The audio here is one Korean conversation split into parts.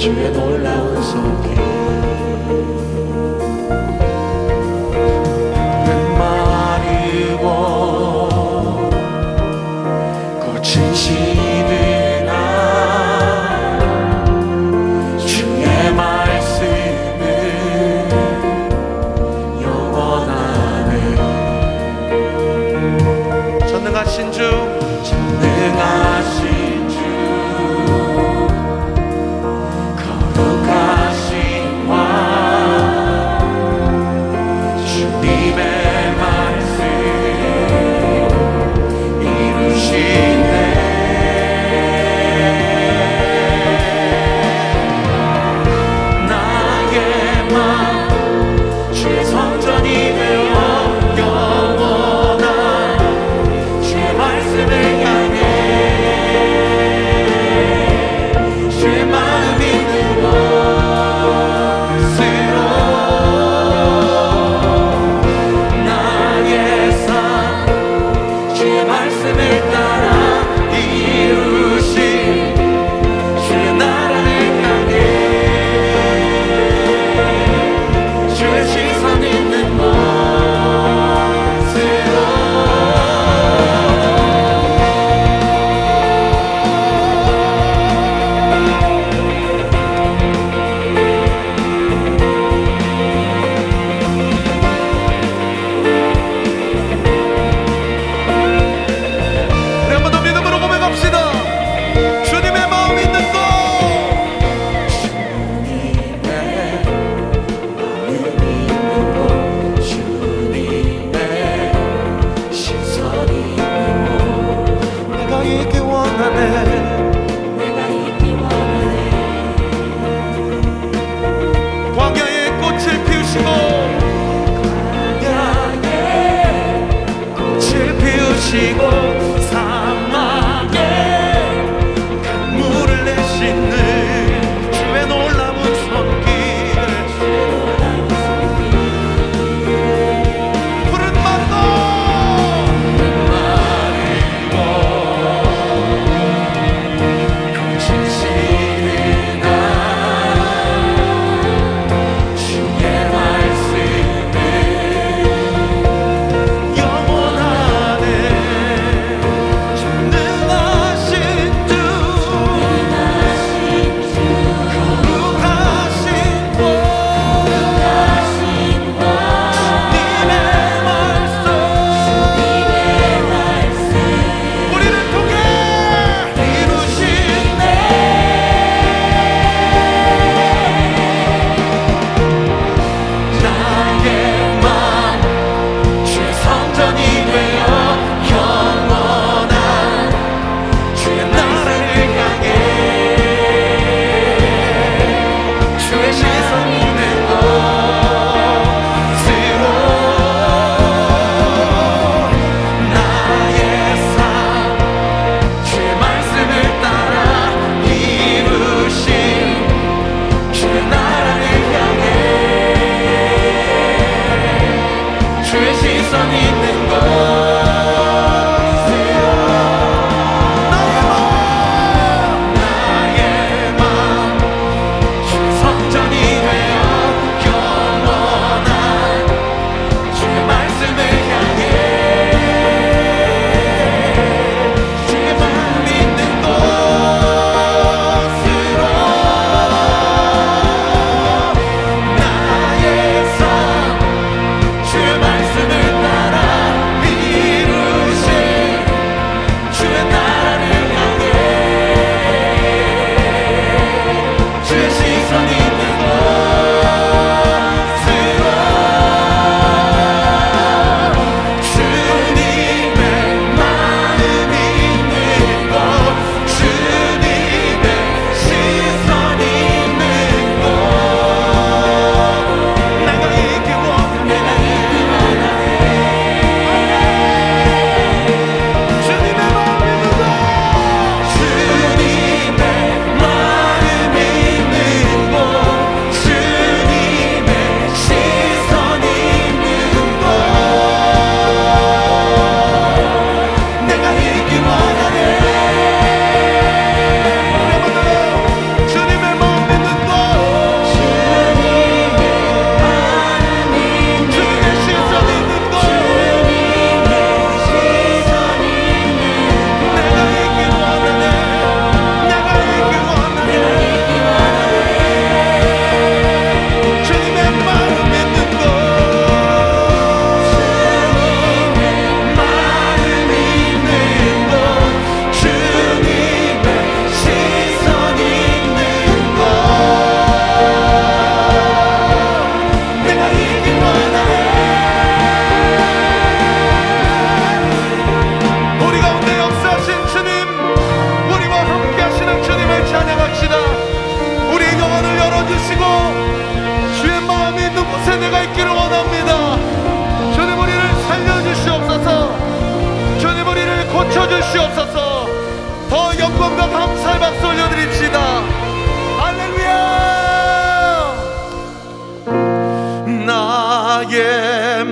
주의 놀라운 손길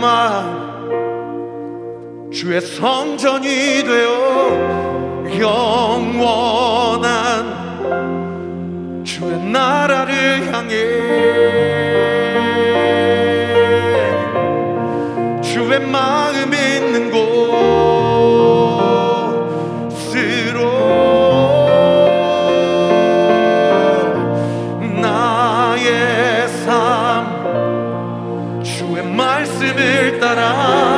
마음 주의 성전이 되어 영원한 주의 나라를 향해 주의 마 말씀을 따라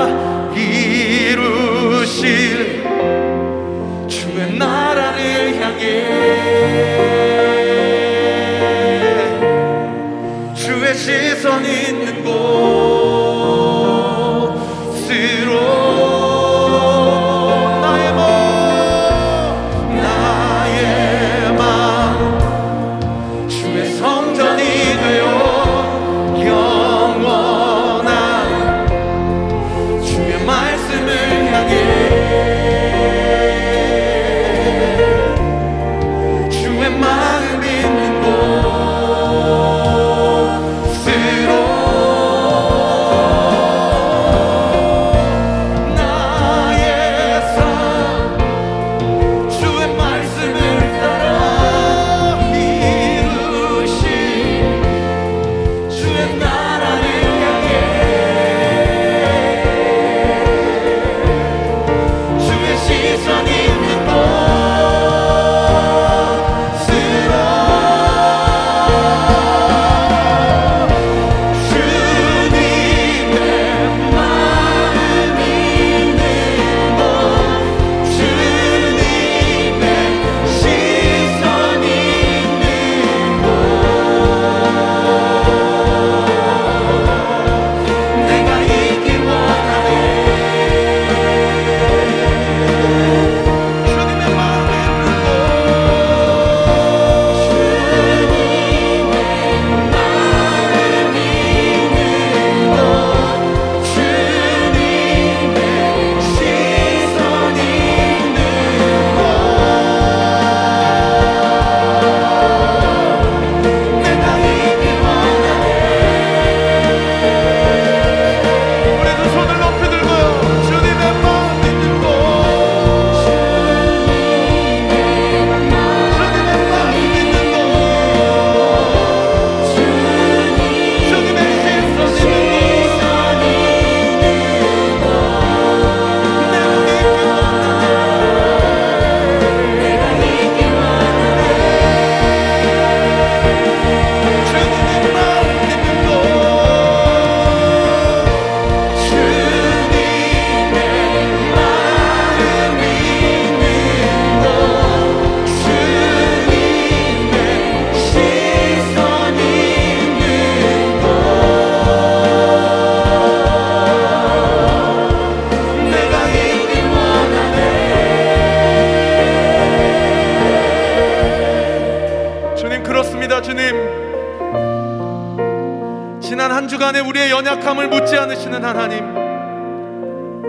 연약함을 묻지 않으시는 하나님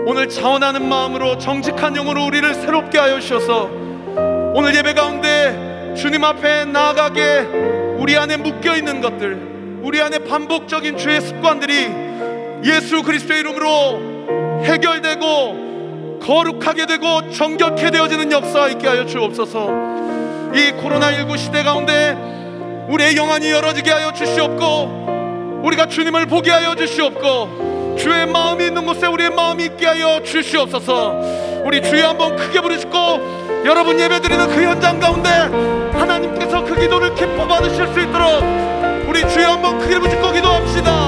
오늘 자원하는 마음으로 정직한 영으로 우리를 새롭게 하여 주셔서 오늘 예배 가운데 주님 앞에 나아가게 우리 안에 묶여 있는 것들 우리 안에 반복적인 죄의 습관들이 예수 그리스도의 이름으로 해결되고 거룩하게 되고 정결케 되어지는 역사 있게 하여 주옵소서. 이 코로나19 시대 가운데 우리의 영안이 열어지게 하여 주시옵고 우리가 주님을 보게 하여 주시옵고 주의 마음이 있는 곳에 우리의 마음이 있게 하여 주시옵소서. 우리 주여 한번 크게 부르시고 여러분 예배드리는 그 현장 가운데 하나님께서 그 기도를 기뻐 받으실 수 있도록 우리 주여 한번 크게 부르시고 기도합시다